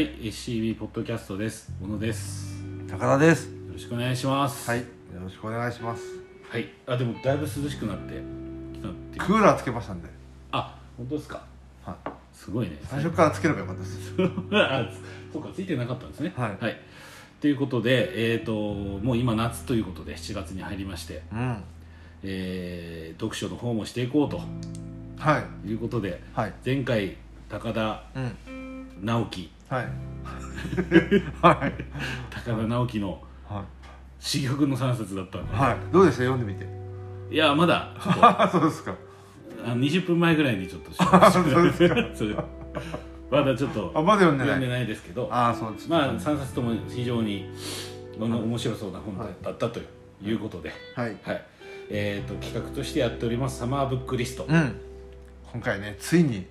はい、SCB ポッドキャストです。小野です。高田ですよろしくお願いします。はいよろしくお願いしますはい。あ、でもだいぶ涼しくなってきたっていう。クーラーつけましたんで、あ、本当ですか？はい、すごいね。最初からつければよかったです そうか、ついてなかったんですね。はいはい。ということで、えっ、と、もう今夏ということで7月に入りまして、うんえー読書の方もしていこうとはいいうことで、はい前回高田うん直樹、はい。はい。高田直樹のは珠玉の3冊だったんで、いはい。どうでした？読んでみて。いやまだ そうですか。あの20分前ぐらいにちょっと調 そうですか。まだちょっとあまだ読んでない。読んでないですけど。ああそうですまあ3冊とも非常に面白そうな本はいだったということで、はい。はい。えー、と企画としてやっておりますサマーブックリスト。うん。今回ねついに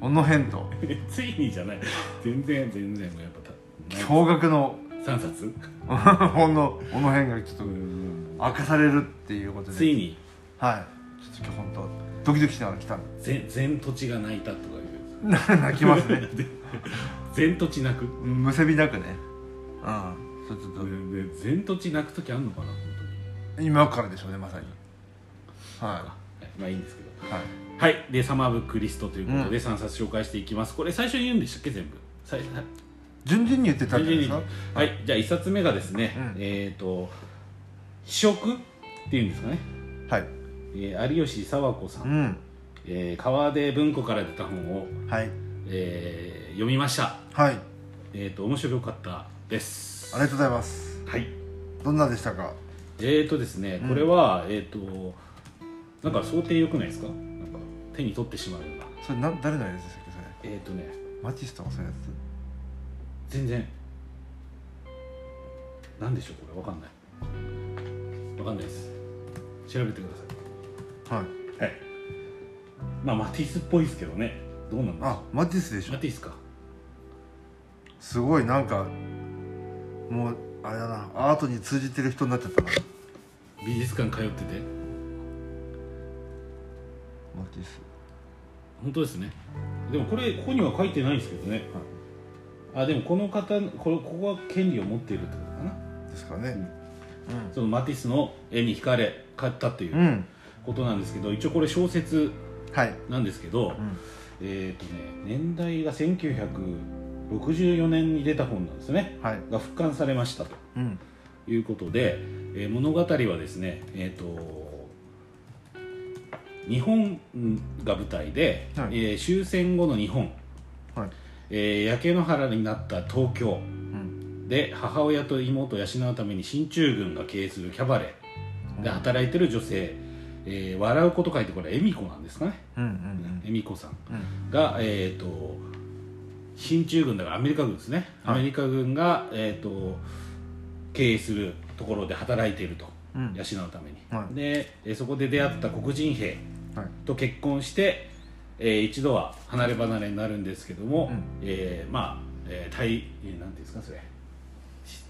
小野編と。ついにじゃない。全然全然もうやっぱ驚愕の。3冊？本の小野編がちょっとうん。明かされるっていうことで。ついに？はい。ちょっと今日本当ドキドキしながら来た全全土地が泣いたとかいう。泣きますね。全土地泣く？むせびなくね。うん。ちょっと。で全土地泣く時あんのかな本今からでしょうねまさに。は当にまあいいんですけど。いはいはい、でサマーブックリストということで3冊紹介していきます、これ最初に言うんでしたっけ？全部。順々に言ってたんですか？はい。じゃあ1冊目がですね、うん。えっ、と「非食」っていうんですかね、はい。えー有吉佐和子さん、うん。えー川出文庫から出た本を、はい。えー読みました。はい。えっ、と面白かったです。ありがとうございます。はい。どんなでしたか？えーとですねこれは、えっ、となんか想定良くないですか？手に取ってしまうような。それな誰のやつでしたっけそれ？えっ、とね。マティスとかそういうや全然。なんでしょうこれ。わかんない。わかんないです。調べてくだつはい。さい。はい。まあマティスっぽいですけどね。どうなんあマティスでしょ。うマティスか。すごいなんかもうあれだな。アートに通じてる人になっちゃったな。美術館通ってて。マティス本当ですね。でもこれここには書いてないんですけどね、あでもこの方これここは権利を持っているってことかな。ですかね。そのマティスの絵に惹かれ買ったっていううん、うん、ことなんですけど一応これ小説はい、なんですけど、うん、えっ、とね年代が1964年に出た本なんですね。はい。が復刊されましたとうん。いうことで、えー物語はですねえっ、と日本が舞台で、はい。えー終戦後の日本、はい。えー焼け野原になった東京うん。で母親と妹を養うために進駐軍が経営するキャバレーで働いてる女性、えー笑うこと書いてこれ恵美子なんですかね。うんうん恵美子さん。うん。が、えー、と進駐軍だからアメリカ軍ですね、はい。アメリカ軍が、えー、と経営するところで働いていると、うん。養うために、はい。でえーそこで出会った黒人兵。はいと結婚して、えー一度は離れ離れになるんですけども、うん。えーまあ、えー、対、えーなんていうんですかそれ。し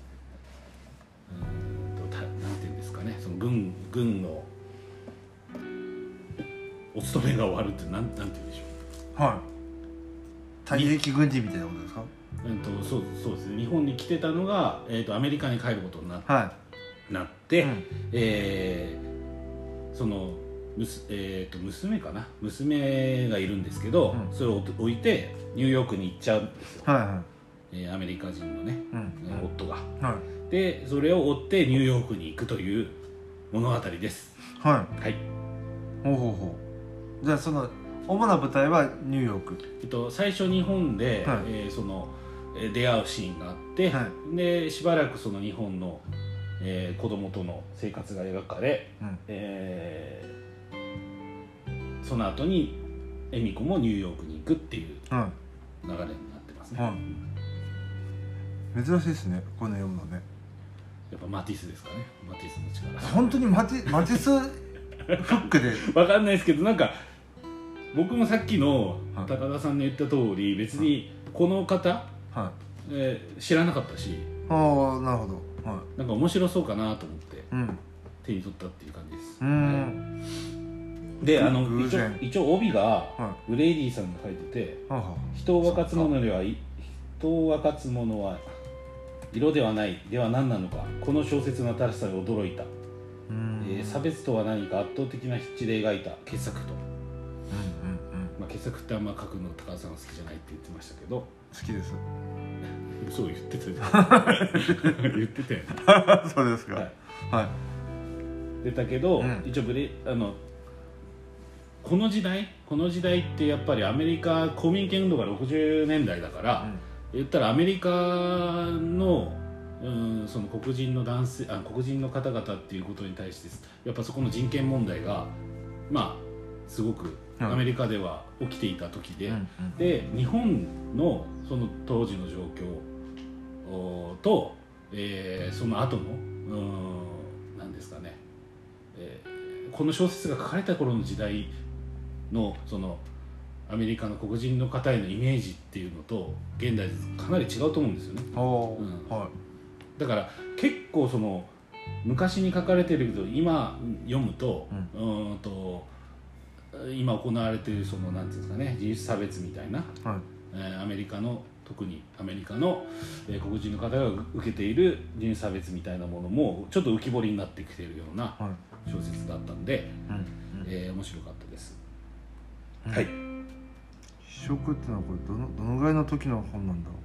うーんとたなんていうんですかねその軍軍のお勤めが終わるってなんなんて言うんでしょう。はい。退役軍人みたいなことですか？うんとそうそうですね。日本に来てたのが、えー、とアメリカに帰ることになはなって、うん。えーそのむす、えー、と娘かな？娘がいるんですけど、うん。それを置いてニューヨークに行っちゃうんですよ、いはい。はえーアメリカ人のね、いうん。夫が。はい。でそれを追ってニューヨークに行くという物語です。はい。はい、ほうほうほう。じゃあその主な舞台はニューヨーク。えっと、最初日本で、はい。えーそのえー出会うシーンがあって、はでしばらくその日本の、えー子供との生活が描かれ、うん。えーその後に恵美子もニューヨークに行くっていうは流れになってますね、いはい。珍しいですねこの読むのね。やっぱマティスですかね。マティスの力。本当にマテ マティスフックで。わかんないですけどなんか僕もさっきのはい。高田さんの言った通り別にこの方、はい。えー知らなかったしああなるほど。はなんか面白そうかなと思っていうん。手に取ったっていう感じです。うーんであの一応偶然。一応帯がはグレイディさんが書いててはあは人を分かつものではいを分かつ者は色ではないでは何なのかこの小説の新しさに驚いた、うん。えー差別とは何か圧倒的な筆致で描いた傑作と、うんうんうん。まあ、傑作ってあんま書くの高田さんが好きじゃないって言ってましたけど。好きです。そう言ってたよ。言ってたよね。そうですか。はい。はい。出たけど、うん。一応ブレあのこの時代この時代ってやっぱりアメリカ公民権運動が60年代だから、言ったらアメリカのうんその黒人の男性あ黒人の方々っていうことに対してやっぱそこの人権問題がまあすごくうん。アメリカでは起きていた時で、うんうん。で日本のその当時の状況おと、えーその後のうんなんですかね、えーこの小説が書かれた頃の時代のそのアメリカの黒人の方へのイメージっていうのと現代かなり違うと思うんですよね。うん。はだから結構その昔に書かれてるけど今読むと,、うーんと今行われているそのなんていうんですかね人種差別みたいな、いはい。えーアメリカの特にアメリカの、えー黒人の方が受けている人種差別みたいなものもちょっと浮き彫りになってきているようなはい。小説だったんで、うんうん。えー面白かったはい。試食ってのはこれどのどのぐらいの時の本なんだろ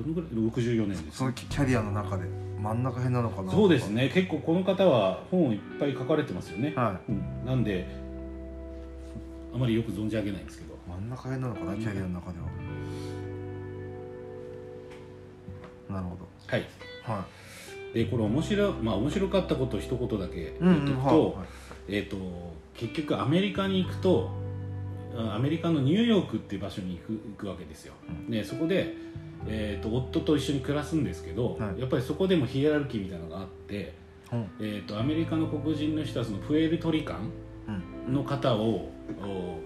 う？どのぐらい？64年ですそのキャリアの中で真ん中辺なのかな？そうですね。結構この方は本をいっぱい書かれてますよね、はうん。なんであまりよく存じ上げないんですけど。い真ん中辺なのかな？キャリアの中では。なるほはい。どはでこれ面白,、まあ、面白かったことを一言だけい言っておくと,、はいえー、と結局アメリカに行くとあアメリカのニューヨークっていう場所に行く行くわけですよ、うん。でそこで、えー、と夫と一緒に暮らすんですけど、はい。やっぱりそこでもヒエラルキーみたいなのがあって、うん。えー、とアメリカの黒人の人はそのプエルトリカンうん。の方をお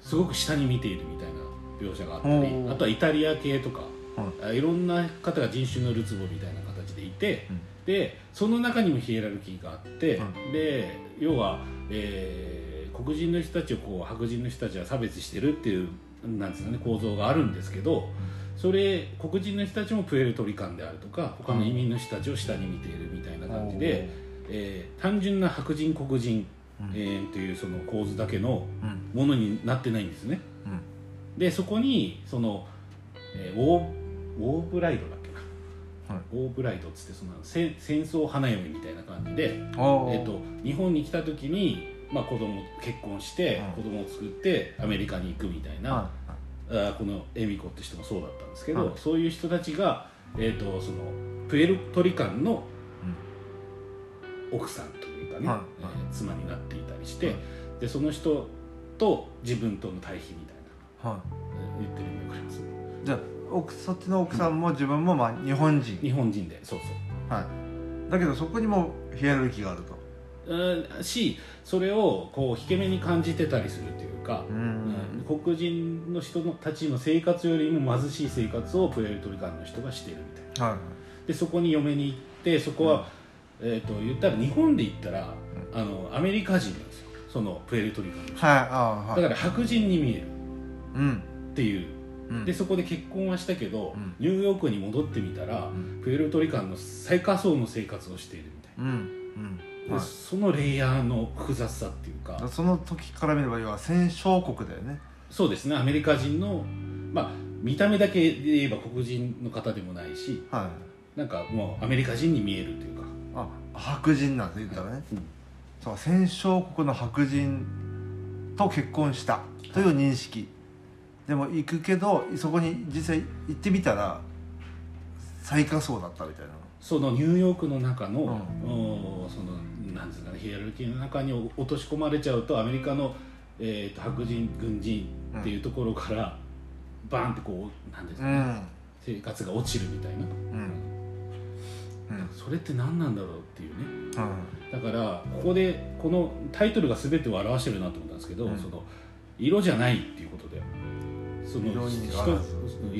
すごく下に見ているみたいな描写があったりあとはイタリア系とか、はい。あいろんな方が人種のるつぼみたいな形でいて、うんでその中にもヒエラルキーがあって、うん。で要は、えー黒人の人たちをこう白人の人たちは差別してるっていうなんですかね構造があるんですけど、それ黒人の人たちもプエルトリカンであるとか他の移民の人たちを下に見ているみたいな感じで、えー単純な白人黒人、うんえーというその構図だけのうん。ものになってないんですね。うん。でそこにその、えーウォーウォーブライドだっけな、はい。ウォーブライドっつってそのせ戦争花嫁みたいな感じで、えー、と日本に来た時に、まあ、子供結婚して、うん子供を作ってアメリカに行くみたいな、はあーこの恵美子って人もそうだったんですけど、はい。そういう人たちが、えー、とそのプエルトリカンの奥さんというかね、はい。えー妻になっていたりして、はい。でその人と自分との対比みたいな。言ってる意味わかりますいじゃあ奥そっちの奥さんも自分もまあ日本人。日本人でそうそう。はい。だけどそこにもヒエラルキーがあると。うんしそれをこう引け目に感じてたりするというか、ううん。黒人の人のたちの生活よりも貧しい生活をプエルトリカンの人がしているみたいな。はい。でそこに嫁に行ってそこは、えー、と言ったら日本で言ったら、あのアメリカ人なんですよ。そのプエルトリカンの人、はい。はい。だから白人に見える。うん。っていううんでそこで結婚はしたけど、うん。ニューヨークに戻ってみたら、ん。プエルトリカンの最下層の生活をしているみたいな。はい。そのレイヤーの複雑さっていうか。その時から見れば要は戦勝国だよね。そうですね。アメリカ人のまあ見た目だけで言えば黒人の方でもないしはい。なんかもうアメリカ人に見えるというか、あ白人なんです言ったらね。うん。そう戦勝国の白人と結婚したという認識でも行くけどそこに実際行ってみたら最下層だったみたいな。そのニューヨークの中の,、うん。おそのなんですかねヒエラルキーの中に落とし込まれちゃうとアメリカの、えー、と白人軍人っていうところから、バーンってこうなんですかね、うん。生活が落ちるみたいな、うん。うん。それって何なんだろうっていうね。うん。だからここでこのタイトルが全てを表してるなと思ったんですけど、うん。その色じゃないっていうことでその色に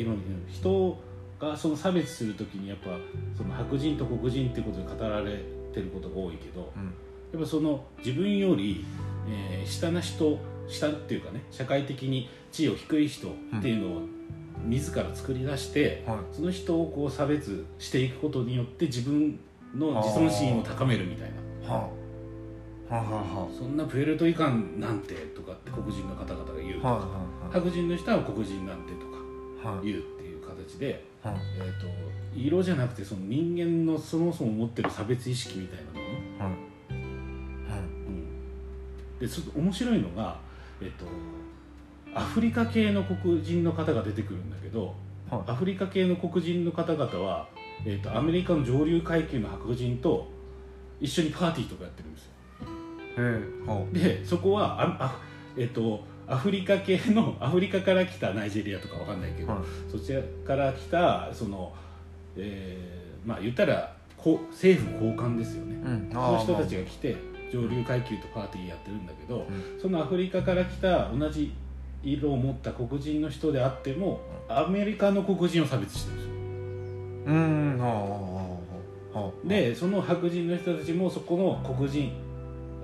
色に人がその差別する時にやっぱその白人と黒人っていうことで語られてることが多いけどうん。やっぱその自分より、えー下な人下っていうかね社会的に地位を低い人っていうのを、自ら作り出してはい。その人をこう差別していくことによって自分の自尊心を高めるみたいな。はあ。はあはそんなプエルトリカンなんてとかって黒人の方々が言う、あはあは白人の人は黒人なんてとか言うっていう形で、はえー、と色じゃなくてその人間のそもそも持ってる差別意識みたいなもの、あはうん、でそ面白いのが、えっとアフリカ系の黒人の方が出てくるんだけどあはアフリカ系の黒人の方々は、えっとアメリカの上流階級の白人と一緒にパーティーとかやってるんですよ。ええはでそこはああ、えっとアフリカ系の アフリカから来たナイジェリアとかわかんないけど、あはい。そちらから来たその、えーまあ言ったらこう政府高官ですよね。うん。その人たちが来て上流階級とパーティーやってるんだけど、そのアフリカから来た同じ色を持った黒人の人であってもアメリカの黒人を差別してるんですよ。うん。でその白人の人たちもそこの黒人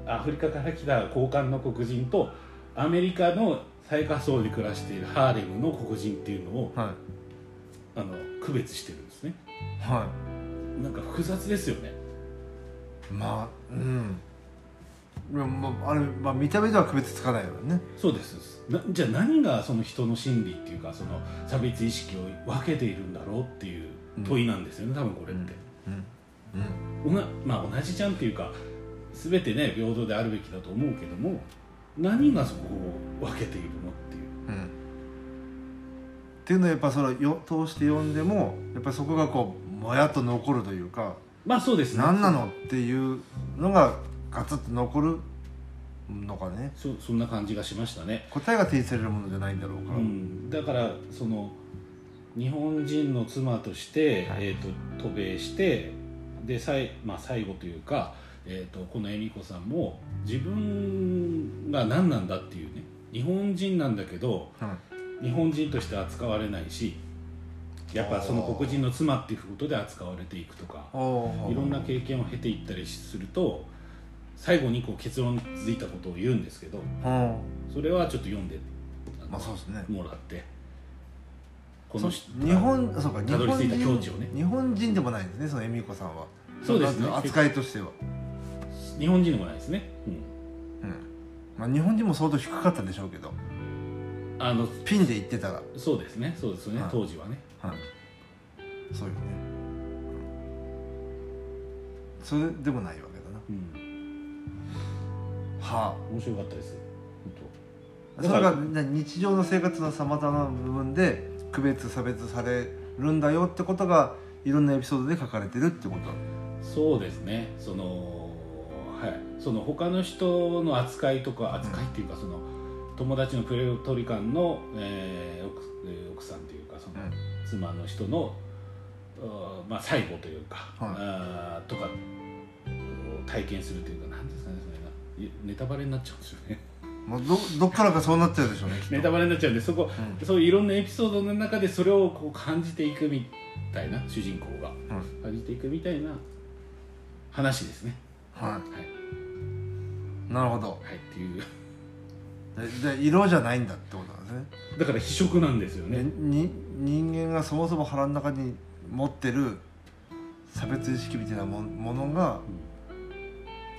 アフリカから来た高官の黒人とアメリカの最下層で暮らしているハーレムの黒人っていうのをはい。あの区別してるんですね。はなんか複雑ですよね。いまあうん。まああれ、まあ、見た目では区別つかないよね。そうです。なじゃあ何がその人の心理っていうかその差別意識を分けているんだろうっていう問いなんですよね、多分これって、うん。うん。おなまあ同じじゃんっていうか全てね平等であるべきだと思うけども何がそこを分けているのっていう。うんっていうのはやっぱそれをよ通して読んでもやっぱりそこがこうもやっと残るというかまあそうですね。何なのっていうのがガツッと残るのかね。そそんな感じがしましたね、答えが提示されるものじゃないんだろううか、ん、だからその日本人の妻として、はい。えー、と渡米してでさい、まあ、最後というか、えー、とこの恵美子さんも自分が何なんだっていうね。日本人なんだけど日本人として扱われないしやっぱその黒人の妻っていうことで扱われていくとかおいろんな経験を経ていったりすると最後にこう結論づいたことを言うんですけどうんそれはちょっと読んでまあそうですね。もらってこその人日本そうか日たどり着いた境地をね。日本人でもないんですねその恵美子さんは。そうですね。扱いとしては、日本人でもないですね、うん、うんまあ、日本人も相当低かったでしょうけど。あのピンで言ってたら、そうですね。そうですね、はい。当時はね。はい、そうよね、うん。それでもないわけだな。うん。は面白かったです。あそれがな日常の生活のさまざまな部分で区別差別されるんだよってことがいろんなエピソードで書かれてるってこと。そうですね。そのはいその他の人の扱いとか扱いっていうか、その友達のプレルトリカンの、えー奥えー奥さんというかその、妻の人の、まあ、最後というか、はい。あーとかを体験するというか何ですかねそれが。ネタバレになっちゃうんですよね。もうどどっからかそうなっちゃうでしょうねネタバレになっちゃうんでそこ、うん。そういろんなエピソードの中でそれをこう感じていくみたいな主人公がうん。感じていくみたいな話ですね。ははい、いなるほど。はい、っていう。でで色じゃないんだってことなんですね。だから非色なんですよでねに人間がそもそも腹の中に持ってる差別意識みたいなもものが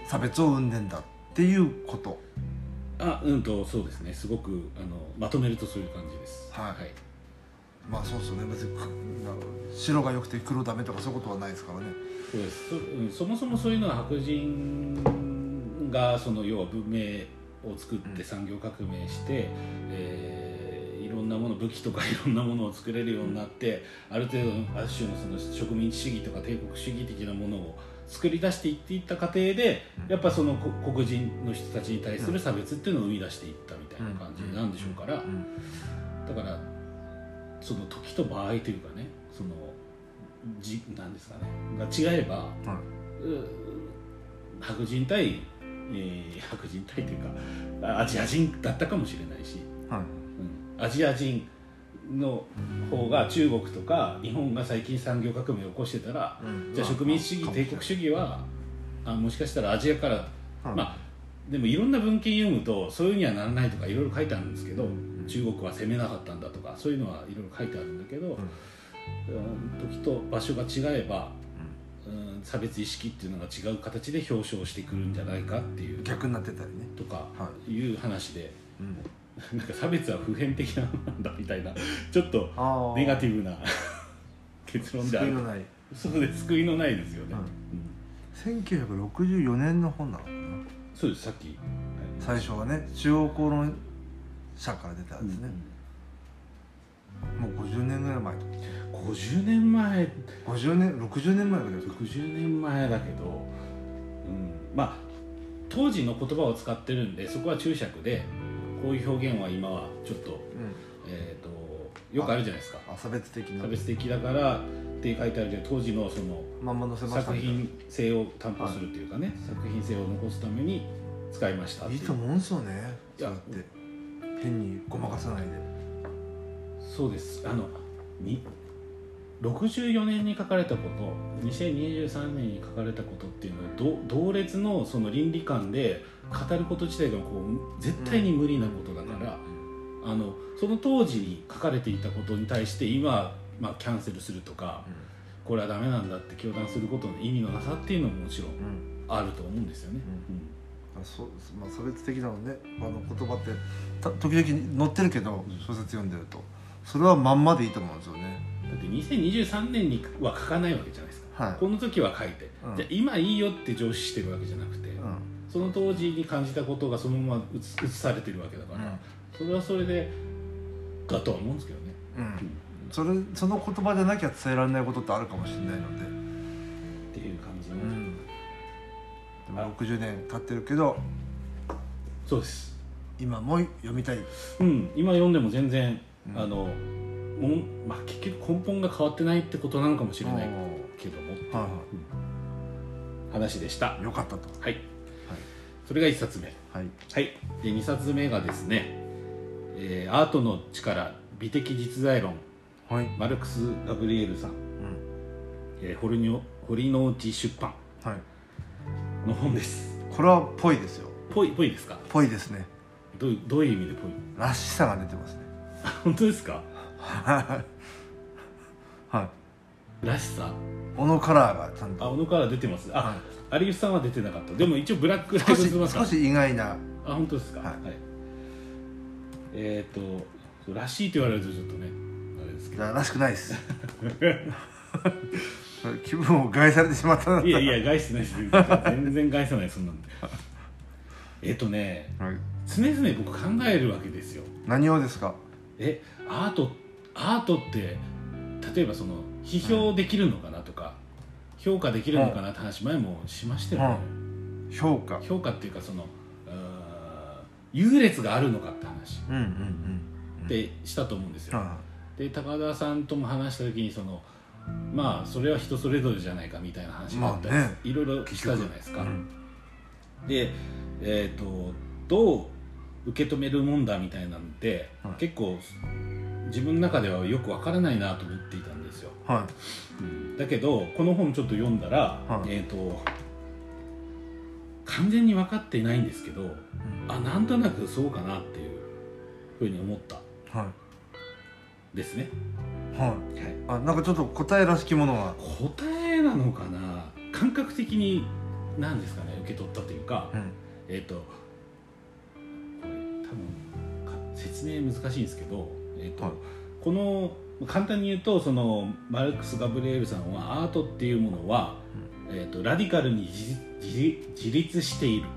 差別を生んでんだっていうこと。あうんとそうですね。すごくあのまとめるとそういう感じです。はい。はい。まあそうですよね。別に白が良くて黒ダメとかそういうことはないですからね。そうです。そ,、うん、そもそもそういうのは白人がその要は文明を作って産業革命して、えーいろんなもの武器とかいろんなものを作れるようになってある程度のある種のその植民地主義とか帝国主義的なものを作り出していっていった過程でうん。やっぱそのこ黒人の人たちに対する差別っていうのを生み出していったみたいな感じなんでしょうからうん。だからその時と場合というかねそのじなんですかねが違えば、白人対、えー白人対というかあアジア人だったかもしれないし、はい。うん、アジア人の方が中国とか日本が最近産業革命を起こしてたらうん。じゃあ植民地主義帝国主義はあもしかしたらアジアからはい。まあでもいろんな文献読むとそういうにはならないとかいろいろ書いてあるんですけど、中国は攻めなかったんだとかそういうのはいろいろ書いてあるんだけど、うん時と場所が違えば、うん、差別意識っていうのが違う形で表彰してくるんじゃないかっていう。逆になってたりね。とかい。う話で、なんか差別は普遍的なものなんだみたいな。ちょっとネガティブな 結論である。救いのない。そうで救いのないですよね、うん、1964年の本なのかな。そうです。さっき、はい、最初はね中央公論社から出たんですね、うん、もう50年ぐらい前と。50年前。50年60年前ぐらい60年前だけど、うん、まあ当時の言葉を使ってるんでそこは注釈でこういう表現は今はちょっと,、えーと、よくあるじゃないですか。差別的な。差別的だからって書いてあるけど当時のその、まま作品性を担保するっていうかね、はい、作品性を残すために使いましたいいと思うんすよね。そうやって。変にごまかさないでそうです。あのに64年に書かれたこと2023年に書かれたことっていうのは同列のその倫理観で語ること自体がこう絶対に無理なことだから、あのその当時に書かれていたことに対して今、まあ、キャンセルするとか、これはダメなんだって教団することの意味のなさっていうのももちろんあると思うんですよね。うん、そうまあ、差別的なのね。あの言葉って時々載ってるけど小説読んでるとそれはまんまでいいと思うんですよね。だって2023年には書かないわけじゃないですか、はい、この時は書いて、うん、じゃ今いいよって上司してるわけじゃなくて、その当時に感じたことがそのまま映されてるわけだから、うん、それはそれでだとは思うんですけどね、うん、それその言葉じゃなきゃ伝えられないことってあるかもしれないので。っていう感じの、うん、でも60年経ってるけどそうです。今も読みたいうん。今読んでも全然、あのもまあ、結局根本が変わってないってことなのかもしれないけども、はあ話でした。よかったと。はい。それが1冊目。はい、はい、で2冊目がですね、えー「アートの力美的実在論」はい、マルクス・ガブリエルさん、うん。えー、堀の堀之内出版。の本です、はい、これはぽいですよ。ぽいぽいですか？ぽいですね。どうどういう意味でぽい？らしさが出てますね 本当ですか？はい。らしさ？小野カラーがちゃんと。あ小野カラー出てます。あ、はい。有吉さんは出てなかった。でも一応ブラックライブズマター少し意外な。あ本当ですか、はい、はい、えっ、ー、とらしいと言われるとちょっとねあれですけど。らしくないです。気分を害されてしまったいやいや害してないです。全然害さないそんなんで。えっ、とね、はい、常々僕考えるわけですよ。何をですか？えアートアートって例えばその批評できるのかなとか、評価できるのかなって話前もしましたよね、うん、評価。評価っていうかその優劣があるのかって話、うんうんうんってしたと思うんですよ、で高田さんとも話した時にそのまあそれは人それぞれじゃないかみたいな話があったり、まあね、いろいろしたじゃないですか、うん、でえっ、ー、とどう受け止めるもんだみたいなんで、はい、結構自分の中ではよくわからないなと思っていたんですよ、はい、うん、だけどこの本ちょっと読んだら、はい、えっ、ー、と完全に分かっていないんですけど、うん、あなんとなくそうかなっていうふうに思った、はい、ですね。はい、はい、あなんかちょっと答えらしきものは？答えなのかな？感覚的に何ですかね受け取ったというか、うん、えっ、ー、と多分説明難しいんですけどえーと、はい、この簡単に言うとそのマルクス・ガブリエルさんはアートっていうものは、うん、えーと、ラディカルに自立している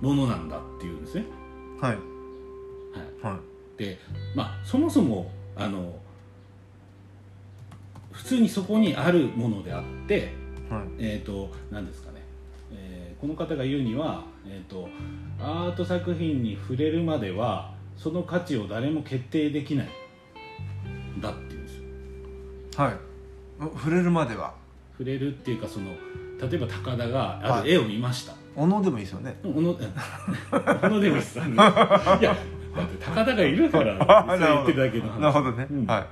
ものなんだっていうんですね。はい、はい。はい、でまあそもそもあの普通にそこにあるものであって、はい、えっ、ー、と何ですかね、えー、この方が言うには、えーとアート作品に触れるまではその価値を誰も決定できない。だっていうんですよ。はい。触れるまでは。触れるっていうかその例えば高田がある絵を見ました、小野でもいいですよね。小野小野でもいいですいやだって高田がいるから それ言ってるだけの話。なるほど。ね、うん、はい。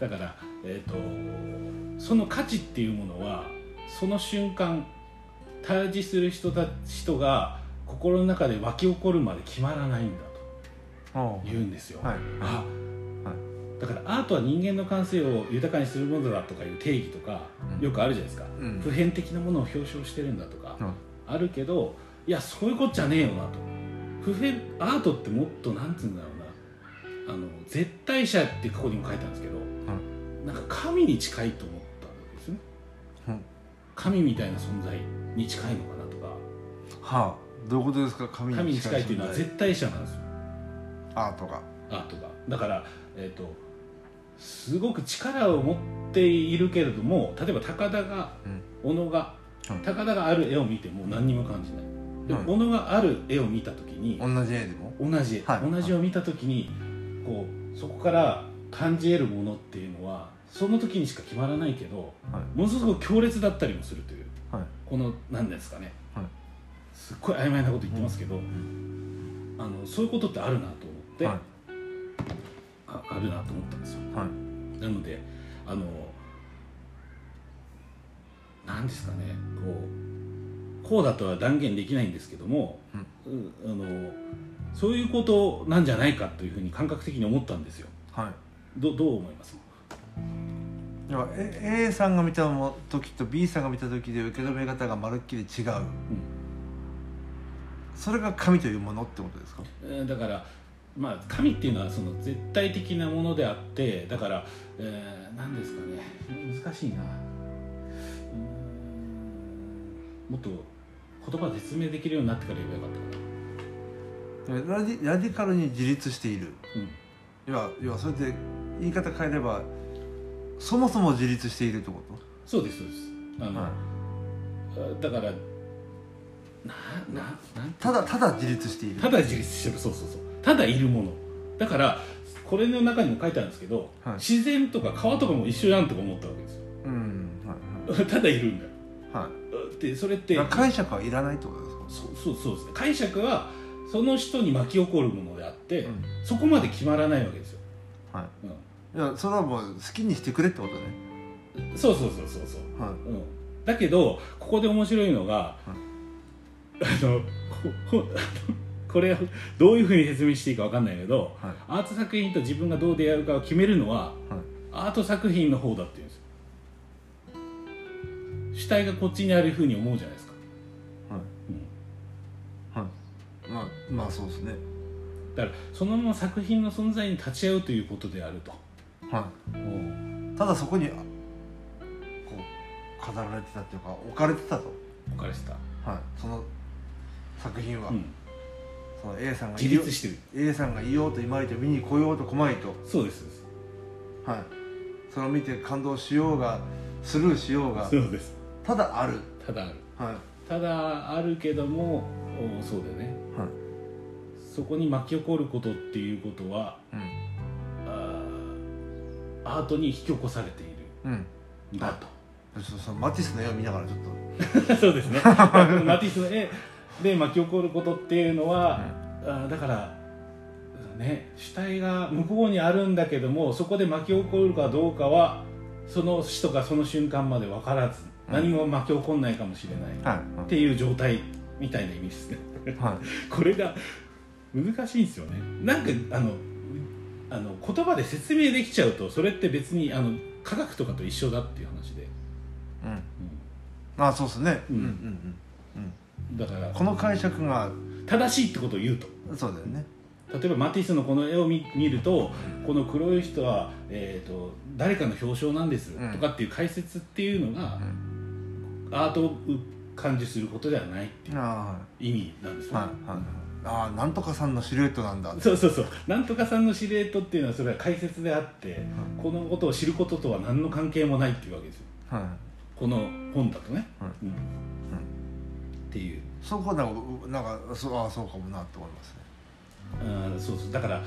だからえっ、ー、とその価値っていうものはその瞬間対峙する人た人が心の中で湧き起こるまで決まらないんだおう言うんですよ、はい。あはだからアートは人間の感性を豊かにするものだとかいう定義とか、うん。よくあるじゃないですか、うん。普遍的なものを表彰してるんだとか、うん。あるけどいやそういうことじゃねえよなと。普遍アートってもっとなんつうんだろうな。あの絶対者ってここにも書いてあるんですけど、なんか神に近いと思ったわけですね。うん。神みたいな存在に近いのかなとか。はあどういうことですか？神神に近いっていうのは絶対者なんですよ。アートが。アートが。だから、えー、とすごく力を持っているけれども例えば高田が小野が、うん。高田がある絵を見ても何にも感じない。でもうん。小野がある絵を見た時に同じ絵でも？同じ絵、はい。同じ絵を見た時にこうそこから感じ得るものっていうのはその時にしか決まらないけどはい。ものすごく強烈だったりもするという。はい。この何ですかね、はいすっごい曖昧なこと言ってますけど、あのそういうことってあるなと思って、はい。ああるなと思ったんですよ。はい。なのであの何ですかねこうこうだとは断言できないんですけども、うあのそういうことなんじゃないかというふうに感覚的に思ったんですよ。はい。どどう思います？A A さんが見た時と B さんが見た時で受け止め方がまるっきり違う、それが神というものってことですか？えーだからまあ神っていうのはその絶対的なものであってだから、えー、何ですかね。難しいな。もっと言葉で説明できるようになってから言えばよかったかラディラディカルに自立している。な、うん。要は要はそれで言い方変えればそもそも自立しているってこそうですそうです。あの、と、はい、あだからなななんただただ自立している。ただ自立してる。そうそうそう。ただいるもの。だからこれの中にも書いてあるんですけど、はい。自然とか川とかも一緒やんとか思ったわけですよ。うんはい ただいるんだよ。はい。でそれってはい解釈はいらないってことですか？そうそうそうですね。解釈はその人に巻き起こるものであって、うん。そこまで決まらないわけですよ、はういいやそれはもう好きにしてくれってことね。ん、そうそうそうそうそう、はい。うん、だけどここで面白いのが、あのこここれどういうふうに説明していいか分かんないけどはい。アート作品と自分がどう出会うかを決めるのははい。アート作品の方だっていうんですよ。主体がこっちにあるふうに思うじゃないですか、はい。うん。はい。まあまあそうですね。だからそのまま作品の存在に立ち会うということであると、はい。ただそこにこう飾られてたっていうか置かれてたと。置かれてた、はい。その作品は、うん、その A さんが自立してる。A さんがいようといまいと見に来ようと来まいと。そうですはい。それを見て感動しようがスルーしようがそうです。ただある。ただある。はい。ただあるけどもおそうだよね。はい。そこに巻き起こることっていうことはうん。あーアートに引き起こされていうん。るんだと、ちょっとそのマティスの絵を見ながらちょっと。そうですね。マティスの絵で巻き起こることっていうのは、あーだからね主体が向こうにあるんだけどもそこで巻き起こるかどうかはその人がその瞬間まで分からず、うん。何も巻き起こんないかもしれない、はい。っていう状態みたいな意味ですね。はい。これが難しいんですよね。なんかあのあの言葉で説明できちゃうとそれって別にあの科学とかと一緒だっていう話で、うん。あそうですね。うんうんうん。うんだからこの解釈が正しいってことを言うと。そうだよね。例えばマティスのこの絵を見見るとこの黒い人は、えー、と誰かの表彰なんですうん。とかっていう解説っていうのが、アートを感受することではないっていうあ意味なんですよ、あはいはい。ああなんとかさんのシルエットなんだ。そうそうそう。なんとかさんの司令塔っていうのはそれは解説であって、このことを知ることとは何の関係もないっていうわけですよ。はい。この本だとね、はいうんっていう。そこなんかうなんかそうああそうかもなと思いますね。あーそうそう。だから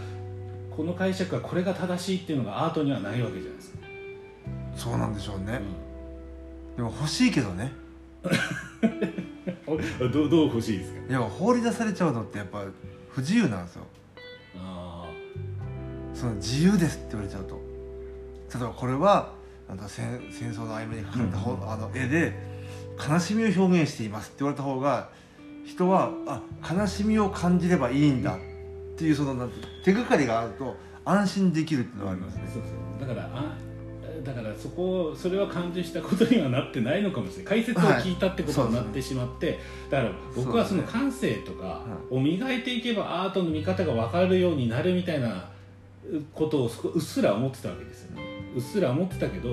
この解釈はこれが正しいっていうのがアートにはないわけじゃないですか、そうなんでしょうね。うでも欲しいけどね。ん、どうどう欲しいですか？いや放り出されちゃうのってやっぱ不自由なんですよ。あその自由ですって言われちゃうと。例えばこれはなんだ戦戦争の合間に描かれた本、あの絵で悲しみを表現していますって言われた方が人はあ悲しみを感じればいいんだっていうそのなんて手がかりがあると安心できるっていうのがありますね、そうそう。だからあだからそこそれは感受したことにはなってないのかもしれない。解説を聞いたってことになってしまって、だから僕はその感性とかを磨いていけばアートの見方が分かるようになるみたいなことを少うっすら思ってたわけですようっすら思ってたけど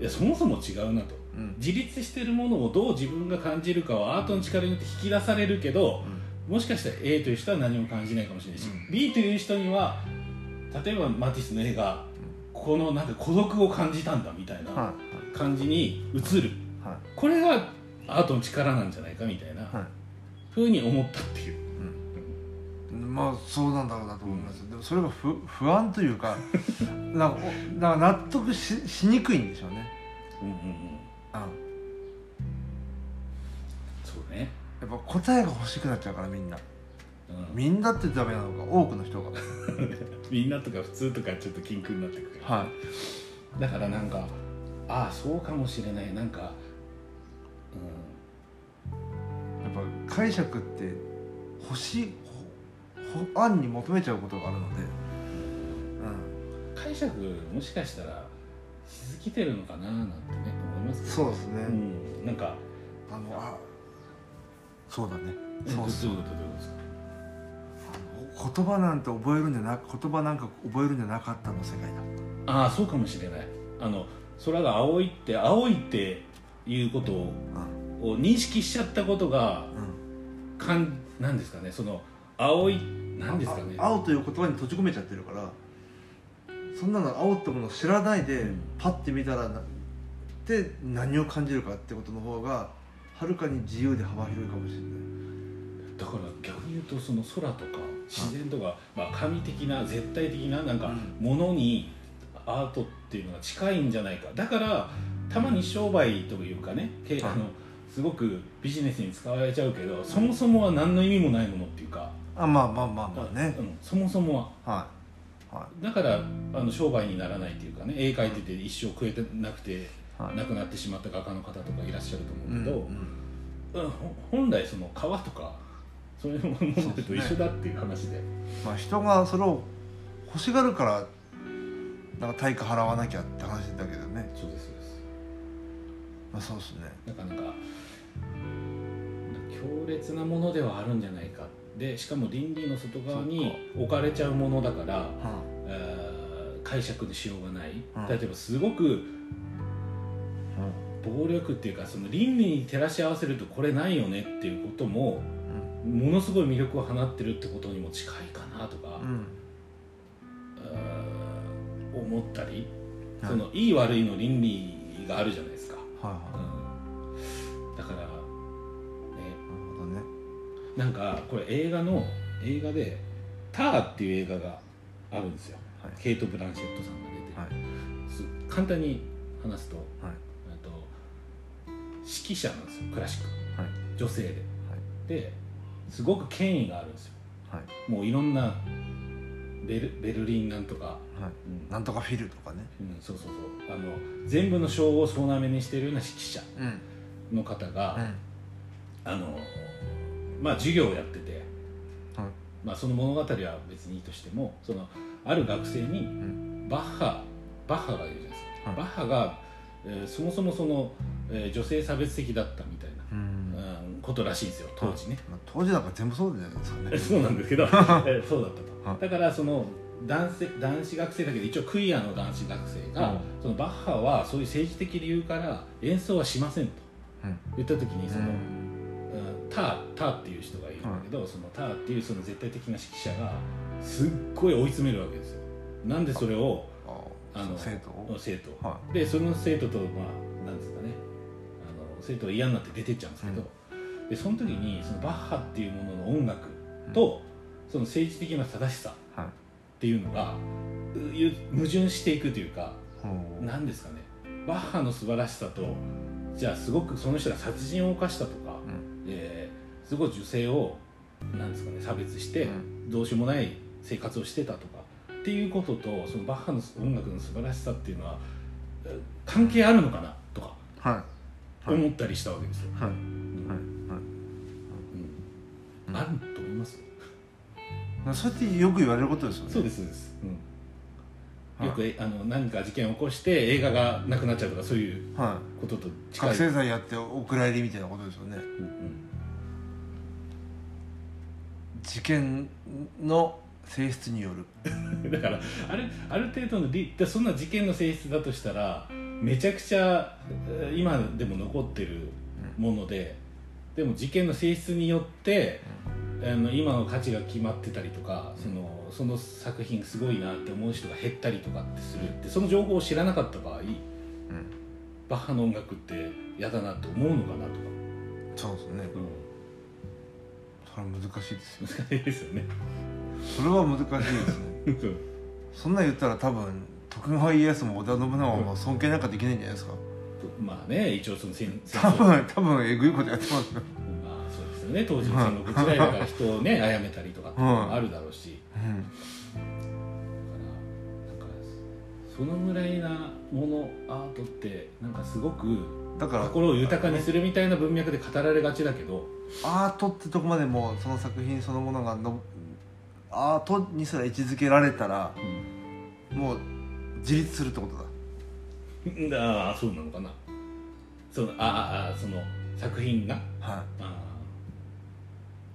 いやそもそも違うなとうん。自立してるものをどう自分が感じるかはアートの力によって引き出されるけどもしかしたら A という人は何も感じないかもしれないし、う B という人には例えばマティスの絵がこのなんか孤独を感じたんだみたいなは感じに映る。いはい。これがアートの力なんじゃないかみたいなはい。ふうに思ったっていう。まあそうなんだろうなと思います、でもそれが不不安というか なんかおなんか納得ししにくいんでしょうね。うんうんね、やっぱ答えが欲しくなっちゃうからみんな。うん、みんなってダメなのか多くの人が。みんなとか普通とかちょっと禁句になってくるはだからなんかああそうかもしれない。なんか、いやっぱ解釈って欲しい案に求めちゃうことがあるので。うん、解釈もしかしたらしすぎてるのかななんてね思いますけど。そうですね、うん、なんかあのあそうだね。そそううそう言葉なんて覚えるんじゃな言葉なんか覚えるんじゃなかったの世界だ。ああそうかもしれない。あの空が青いって青いっていうことをうん。を認識しちゃったことがうん。かんなんですかね？その青いなんですかね？あ青という言葉に閉じ込めちゃってるからそんなの青ってものを知らないで、うん。パッて見たらなで何を感じるかってことの方がはるかに自由で幅広いかもしれない。だから逆に言うとその空とか自然とか、まあ、神的な絶対的ななんかうん。ものにアートっていうのが近いんじゃないか。だからたまに商売というかね、あのすごくビジネスに使われちゃうけどそもそもは何の意味もないものっていうか、あまあまあまあまあね、うんそもそもは。はい。はだからあの商売にならないっていうかね絵描いてて一生食えてなくて。いはい。亡くなってしまった画家の方とかいらっしゃるとうん思うけど、うんほ本来その川とかそういうものと一緒だっていう話で。まあ、人がそれを欲しがるからなんか対価払わなきゃって話だけどね、そうですそうです。まあ、そうですね。なかなか強烈なものではあるんじゃないか。でしかも倫理の外側に置かれちゃうものだから、はえー解釈のしようがない、うん。例えばすごく暴力っていうかその倫理に照らし合わせるとこれないよねっていうこともうん。ものすごい魅力を放ってるってことにも近いかなとか、うん。思ったり、はい。そのいい悪いの倫理があるじゃないですか、はいはい。うん、だからね。なるほどね。なんかこれ映画の映画で「ター」っていう映画があるんですよ、はい。ケイト・ブランシェットさんが出て、はい。す簡単に話すと,、はい指揮者なんですよクラシック。はい。女性で、ですごく権威があるんですよ。はい。もういろんなベルベルリンなんとか、はい。うん。なんとかフィルとかね。うん、そうそうそう。あの全部の賞を総なめにしているような指揮者うん。の方が、うん。あのまあ授業をやってて、はい。まあ、その物語は別にいいとしてもそのある学生にん。バッハバッハがいるじゃないですか、はい。バッハが、えーそもそもその、えー女性差別的だったみたいな、うん。うんことらしいんですよ当時ね、まあ、当時なんか全部そうじゃないですかね。そうなんですけど、えーそうだったはい。とだからその男性男子学生だけど一応クイアの男子学生が、うん。そのバッハはそういう政治的理由から演奏はしませんと。うん。言った時にその、うん。うんターターっていう人がいるんだけど、そのターっていうその絶対的な指揮者がすっごい追い詰めるわけですよ。なんでそれをああの生徒を？生徒はでその生徒とまあ生徒が嫌になって出てっちゃうんですけど、でその時にそのバッハっていうものの音楽と、その政治的な正しさはい。っていうのが矛盾していくというかほう。何ですかね。バッハの素晴らしさとじゃあすごくその人が殺人を犯したとか、うん。えーすごい女性をなんですかね差別して、うん。どうしようもない生活をしてたとかっていうこととそのバッハの音楽の素晴らしさっていうのはえー関係あるのかなとか。はいはい思ったりしたわけですよ、あると思います？それってよく言われることですよね。そうですそうです、よくえあの何か事件を起こして映画がなくなっちゃうとかそういうはこととい近い。覚醒剤やってお蔵入りみたいなことですよね。うんうん。事件の性質による。だからあるある程度のそんな事件の性質だとしたらめちゃくちゃえー今でも残ってるもので、でも事件の性質によって、あの今の価値が決まってたりとかそのその作品すごいなって思う人が減ったりとかってするってその情報を知らなかった場合、バッハの音楽って嫌だなって思うのかなとか、そうですね。うそれは難しいですよ。ん、難しいですよね。それは難しいですね。そんなん言ったら多分徳川家康も織田信長も尊敬なんかできないんじゃないですか？まあね一応その戦戦多争分多分えぐいことやってますよ、まあそうですよね。当時の戦国時代だから人をね殺めたりとかっていうのもあるだろうし、うん、だからなんかそのぐらいなものアートってなんかすごくだから心を豊かにするみたいな文脈で語られがちだけど、アートってとこまでもうその作品そのものがのアートにすら位置づけられたらもう自立するってことだ。うん、ああそうなのかな。そのあああその作品が？はああ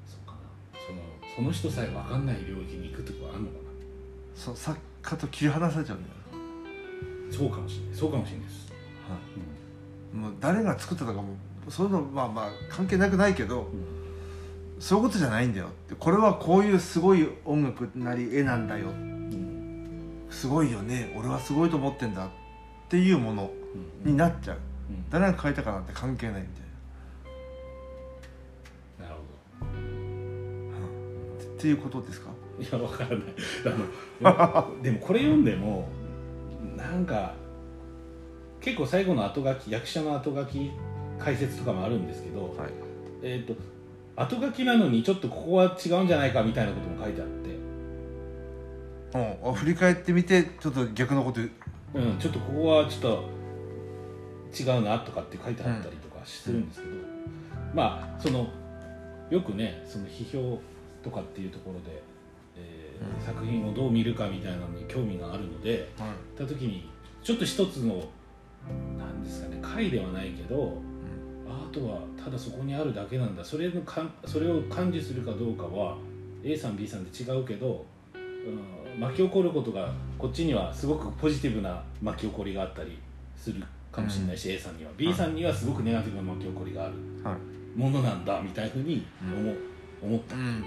そうかな。そのその人さえ分かんない領域に行くとはあるのかいそう作家と切り離されちゃうんだよ、な。そうかもしれない。そうかもしれないです、はい、もう誰が作ったとかもそういうのまあまあ関係なくないけどうん。そういうことじゃないんだよって。これはこういうすごい音楽なり絵なんだようんすごいよね俺はすごいと思ってんだっていうものうん。になっちゃう。うん。誰が書いたかなんて関係ないみたいな。るほな、うん。っていうことですか？どいや分からない。あの でもこれ読んでもなんか結構最後の後書き役者の後書き解説とかもあるんですけど、はい。えっ、と後書きなのにちょっとここは違うんじゃないかみたいなことも書いてあって、うん。あ振り返ってみてちょっと逆のこと。言ううん、ちょっとここはちょっと違うなとかって書いてあったりとかするんですけど、まあそのよくねその批評とかっていうところで、えーうん。作品をどう見るかみたいなのに興味があるのではい。行った時にちょっと一つのなんですかね回ではないけどアートはただそこにあるだけなんだ。それのかんそれを感知するかどうかは A さん B さんで違うけど、うん、巻き起こることがこっちにはすごくポジティブな巻き起こりがあったりするかもしれないし、A さんには。B さんにはすごくネガティブな巻き起こりがある。はい。ものなんだみたいなふうにうん思,、思った。っうんうんうん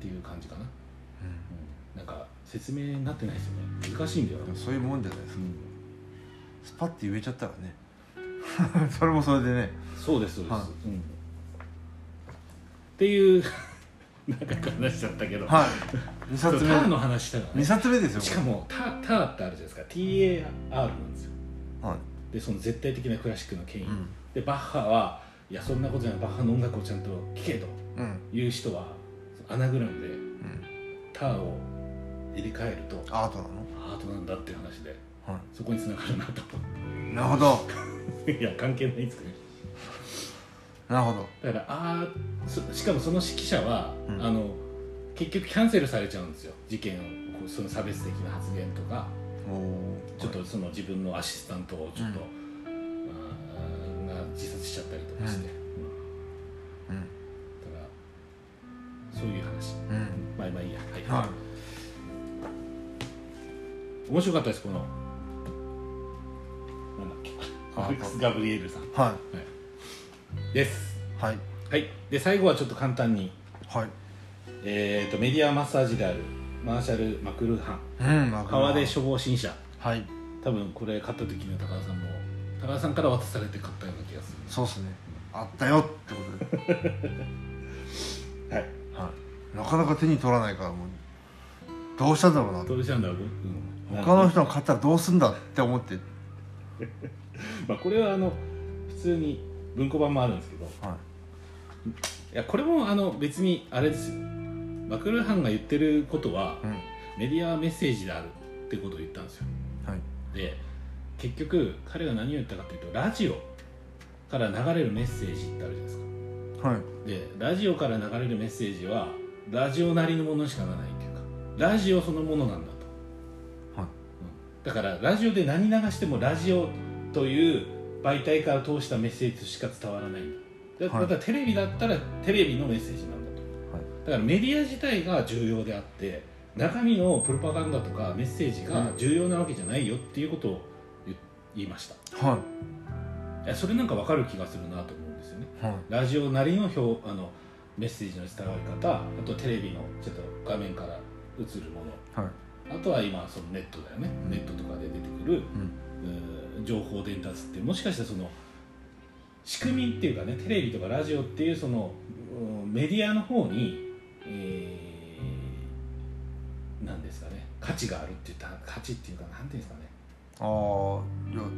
ていう感じかな、うん、なんか説明になってないですよね。難しいんだようんそういうもんじゃないですか。うん。スパッて言えちゃったらね。それもそれでね。そうですそうです、はい。うん、っていうなんか話しちゃったけど、はい。2そう冊目ターの話したから2ね冊目ですよしかもターターってあるじゃないですか。TAR なんですよ。はい。でその絶対的なクラシックの権威、うん。でバッハはいやそんなことじゃない。バッハの音楽をちゃんと聴けとうん。いう人はアナグラムでうん。ターを入れ替えるとアートなの？アートなんだっていう話ではそこにつながるなといなるほど。いや関係ないですねなるほど。だからあーそしかもその指揮者は、うん。あの結局キャンセルされちゃうんですよ。事件をその差別的な発言とか。ちょっとその自分のアシスタントをちょっと、あーが自殺しちゃったりとかして、うん。うん。だからそういう話、うん。まあまあいいや。はい、は面白かったですこの。なんだっけ。ックス・ ガブリエルさん。い。はです。いはい。はい。で最後はちょっと簡単に、はい。えー、とメディアマッサージであるマーシャル・マクルーハン。うん川出処方新社。はい。多分これ買った時には高田さんも高田さんから渡されて買ったような気がすそうっすね。あったよってことで、る はい。はい、なかなか手に取らないからもうどうしたんだろうなどうしたんだろう、うん、他の人が買ったらどうすんだって思って。まあこれはあの普通に文庫版もあるんですけどはい。やこれもあの別にあれですよ。マクルーハンが言ってることは、いうん。メディアメッセージであるってことを言ったんですよ。はい。で結局彼が何を言ったかというとラジオから流れるメッセージってあるじゃないですか。はい。でラジオから流れるメッセージはラジオなりのものしかならないっていうかラジオそのものなんだと、はい。うん。だからラジオで何流してもラジオという媒体から通したメッセージしか伝わらない。んだからテレビだったらテレビのメッセージなんだと、はい。だからメディア自体が重要であって中身のプロパガンダとかメッセージが重要なわけじゃないよっていうことを言言いました。はい。やそれなんか分かる気がするなと思うんですよね。いはい。ラジオなりの表あのメッセージの伝わり方あとテレビのちょっと画面から映るもの。はい。あとは今そのネットだよね。ネットとかで出てくる、うん情報伝達ってもしかしたらその仕組みっていうかねテレビとかラジオっていうそのうんメディアの方に、えーなんですかね価値があるって言ったら価値っていうかなんていうんですかね、ああいやうん。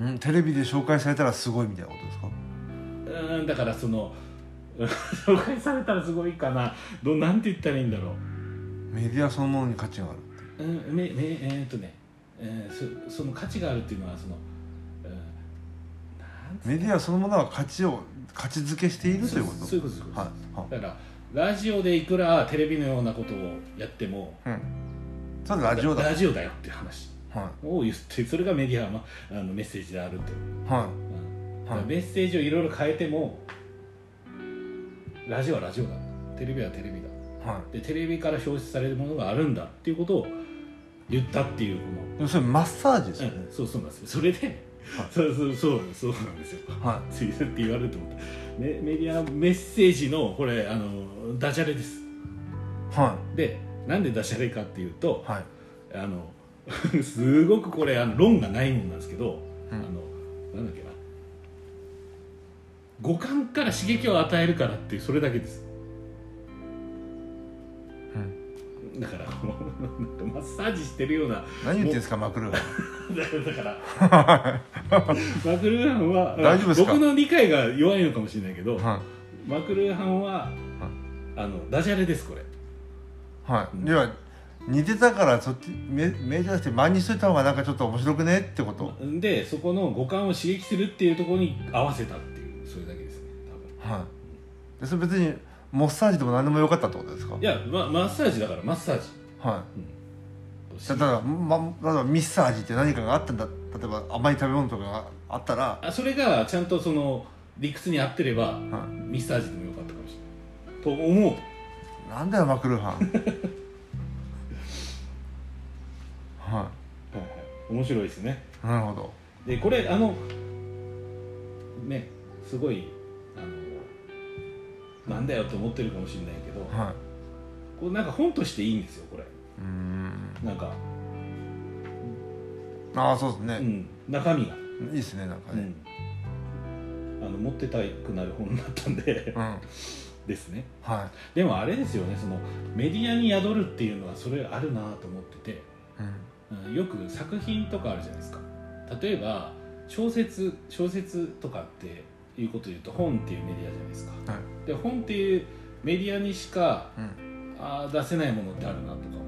うん、うんテレビで紹介されたらすごいみたいなことですか？うーんだからその 紹介されたらすごいかな。どうなんて言ったらいいんだろメディアそのものに価値があるう、うん、めめえーっとね、えーそその価値があるっていうのはその、うん、メディアそのものは価値を価値づけしているということ？そういうことですそういうことです。はいはい。だからラジオでいくらテレビのようなことをやってもうん。それラジオだ。ラジオだよっていう話はを言ってそれがメディアのあのメッセージであると、い。はうん。いはい。だからメッセージをいろいろ変えてもラジオはラジオだ。テレビはテレビだ。はでテレビから表出されるものがあるんだっていうことを言ったっていうこいでも。それマッサージですの、よね。うん、そうそうなんですよ。それで、そうそうそうそうなんですよ。はついって言われると思ったメメディアメッセージのこれあのダジャレです。い。はでなんでダジャレかっていうといはい。あの すごくこれあの論がないもんなんですけど、うん。あのなんだっけな。五感から刺激を与えるからっていうそれだけです。だからもうなんかマッサージしてるような何言ってんですかマクルー だから マクルーハンは大丈夫ですか？僕の理解が弱いのかもしれないけど、はマクルーハンは、あのダジャレですこれ。い。はいでは似てたからそっち目目じゃなくて前にしといた方がなんかちょっと面白くねってこと？でそこの五感を刺激するっていうところに合わせたっていうそれだけですねはい。でそれ別にマッサージでも何でもよかったってことですか？多分いや、ま、マッサージだからマッサージ、はい。だから、ま、例えばミッサージって何かがあったんだ例えば甘い食べ物とかがあったら、あそれがちゃんとその理屈に合ってればはミッサージでもよかったかもしれない。と思う。い、なんだよマクルーハン。ははいはい。面白いですね。いなるほど。でこれあのねすごいあのなんだよと思ってるかもしれないけどはい。これなんか本としていいんですよこれん。なんか、ああそうですね、うん、中身が、いいですねなんかねうん、あの持ってたくなる本だったんで。うん、ですね。はでもあれですよねそのメディアに宿るっていうのはそれあるなと思ってて、い、うん、うん、よく作品とかあるじゃないですか。例えば小説小説とかっていうことで言うと本っていうメディアじゃないですか。はい。で本っていうメディアにしかうん。あー出せないものってあるなとか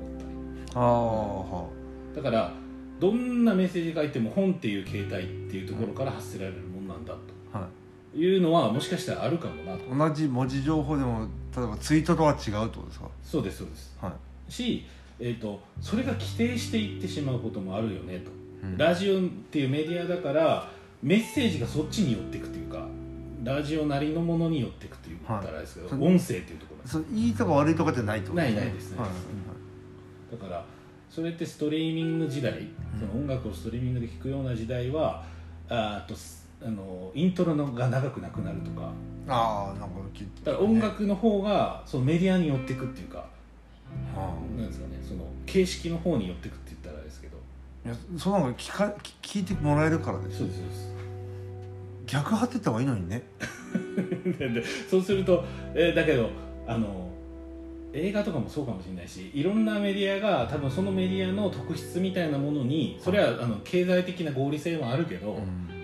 だからどんなメッセージ書いても本っていう形態っていうところから発せられるものなんだはというのはもしかしたらあるかもなと。い同じ文字情報でも例えばツイートとは違うってことですか？そうですそうです。はい、し、えー、とそれが規定していってしまうこともあるよねと、うん。ラジオっていうメディアだからメッセージがそっちに寄っていくというかラジオなりのものに寄っていくという言ったらあれですけど、はい。音声っていうところいいとか悪いとかじゃないとないないですねはいだからそれってストリーミング時代、その音楽をストリーミングで聴くような時代はあーとすあのイントロのが長くなくなるとか。ああなんか聞いてだから音楽の方がそのメディアに寄っていくっていうか、はなんですかね。その形式の方に寄っていくって言ったらあれですけど。あ、いやそうなんか聞か聞聞いてもらえるからですそうですそうです。逆張ってった方がいいのにね。そうすると、えーだけどあの映画とかもそうかもしれないしいろんなメディアが多分そのメディアの特質みたいなものにそれはあの経済的な合理性もあるけど、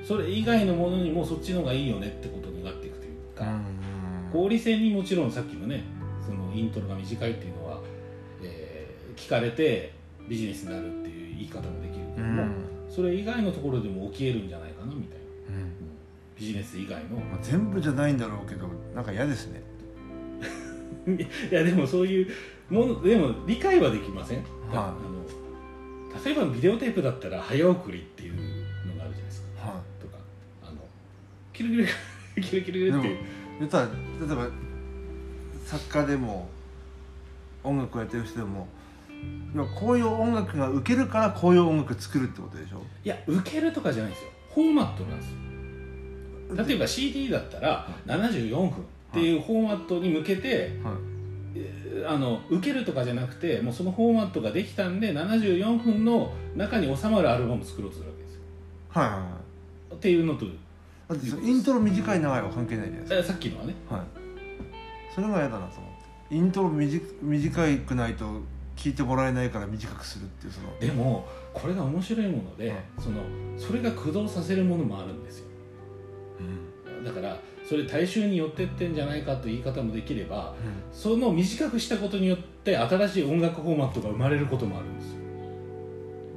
それ以外のものにもそっちの方がいいよねってことになっていくというか、うん。合理性にもちろんさっきのねそのイントロが短いっていうのは、えー聞かれてビジネスになるっていう言い方もできるけうども、ん。それ以外のところでも起きえるんじゃないかなみたいな。うん。ビジネス以外の。まあ、全部じゃないんだろうけどなんか嫌ですねいや でもそういうものでも理解はできません、はい。あの例えばビデオテープだったら早送りっていうのがあるじゃないですか。はとか。あのキルキル キルキルって。言ったら例えば作家でも音楽をやってる人でもこういう音楽が受けるからこういう音楽作るってことでしょ？いや受けるとかじゃないんですよ。フォーマットなんですよ。例えば CD だったら74分っていうフォーマットに向けて、あの受けるとかじゃなくてもうそのフォーマットができたんで74分の中に収まるアルバムを作ろうとするわけですよ。はいはいはい。っていうのと。だってそのイントロ短い長いは関係ないじゃないですえさっきのはね。かはい。それが嫌だなと思ってイントロ短短くないと聞いてもらえないから短くするっていうその。でもこれが面白いもので、はい。そのそれが駆動させるものもあるんですよだからそれ大衆に寄ってってんじゃないかという言い方もできればその短くしたことによって新しい音楽フォーマットが生まれることもあるんですよ、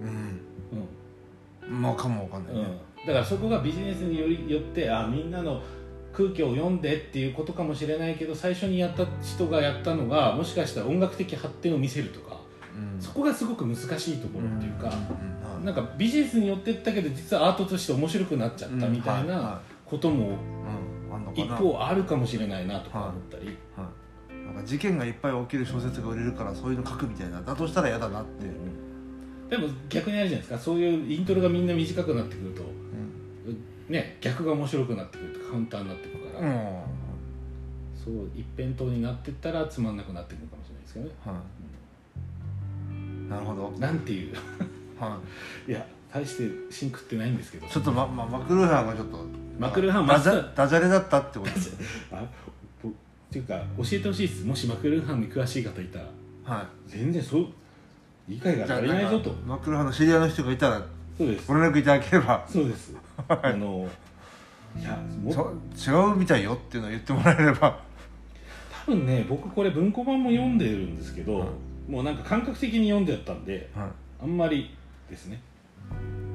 うん、うん、まあかもわかんないね、うん。うん、だからそこがビジネスによりよってあみんなの空気を読んでっていうことかもしれないけど最初にやった人がやったのがもしかしたら音楽的発展を見せるとかうん。そこがすごく難しいところっていうか、うん。なんかビジネスによってったけど実はアートとして面白くなっちゃったみたいなことも一方あるかもしれないなとか思ったり、はい、なんか事件がいっぱい起きる小説が売れるからそういうの書くみたいなだとしたら嫌だなって、でも逆にあるじゃないですか。そういうイントロがみんな短くなってくるとうん。ね逆が面白くなってくるとカウンターになってくるから、うん。そう一辺倒になってったらつまんなくなってくるかもしれないですけどね。はい、なるほど、なんていう。はい。や大してシンクってないんですけど。い、ちょっと、まま、マクルーハンがちょっとマクルーハンダジマスダジャレだったってこと？で すあぼっていうか教えてほしいです。もしマクルーハンに詳しい方いたら。は全然そう理解がいじゃあ足りないぞとマクルーハンの知り合いの人がいたらそうです。ご連絡いただければ。そうです。あのいやもそう違うみたいよっていうのを言ってもらえれば。多分ね僕これ文庫版も読んでるんですけど、はい。もうなんか感覚的に読んでやったんではあんまりですね。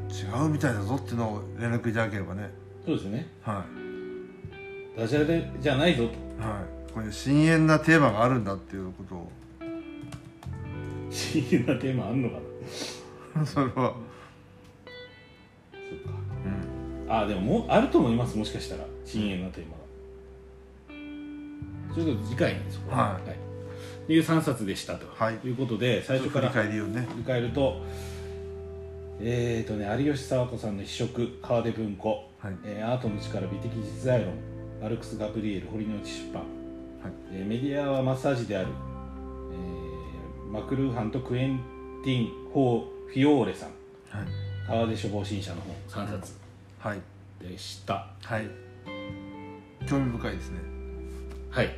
い、違うみたいだぞっていうのを連絡いただければねそうですね。はダジャレじゃないぞと。い、はい、これ深淵なテーマがあるんだっていうことを。不思議なテーマあんのかな。それは。そうか。うん。あでももうあると思いますもしかしたら。深淵なテーマがそれと次回にそこは。はい。っていう3冊でしたと、はい。いうことで最初から振り返りをね。振り返るとえーとね有吉佐和子さんの一色川出文庫、はい。えーアートの力美的実在論アルクス・ガブリエル堀之内出版、はい。えーメディアはマッサージである、えーマクルーハンとクエンティン・ホー・フィオーレさん。はい。川出処方新社の本3冊。はい。でした、はい。興味深いですね。はい、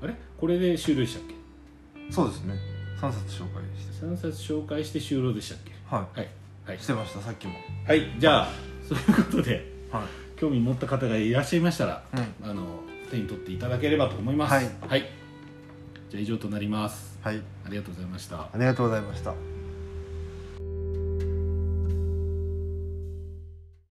あれ？これで終了でしたっそうですね。3冊紹介して。け3冊紹介して終了でしたっけ？ははい。はいい。してましたさっきも。はい。じゃあ そういうことではい。興味持った方がいらっしゃいましたら、うん。あの手に取っていただければと思います。はい。じゃあ以上となります。はい。ありがとうございました。ありがとうございました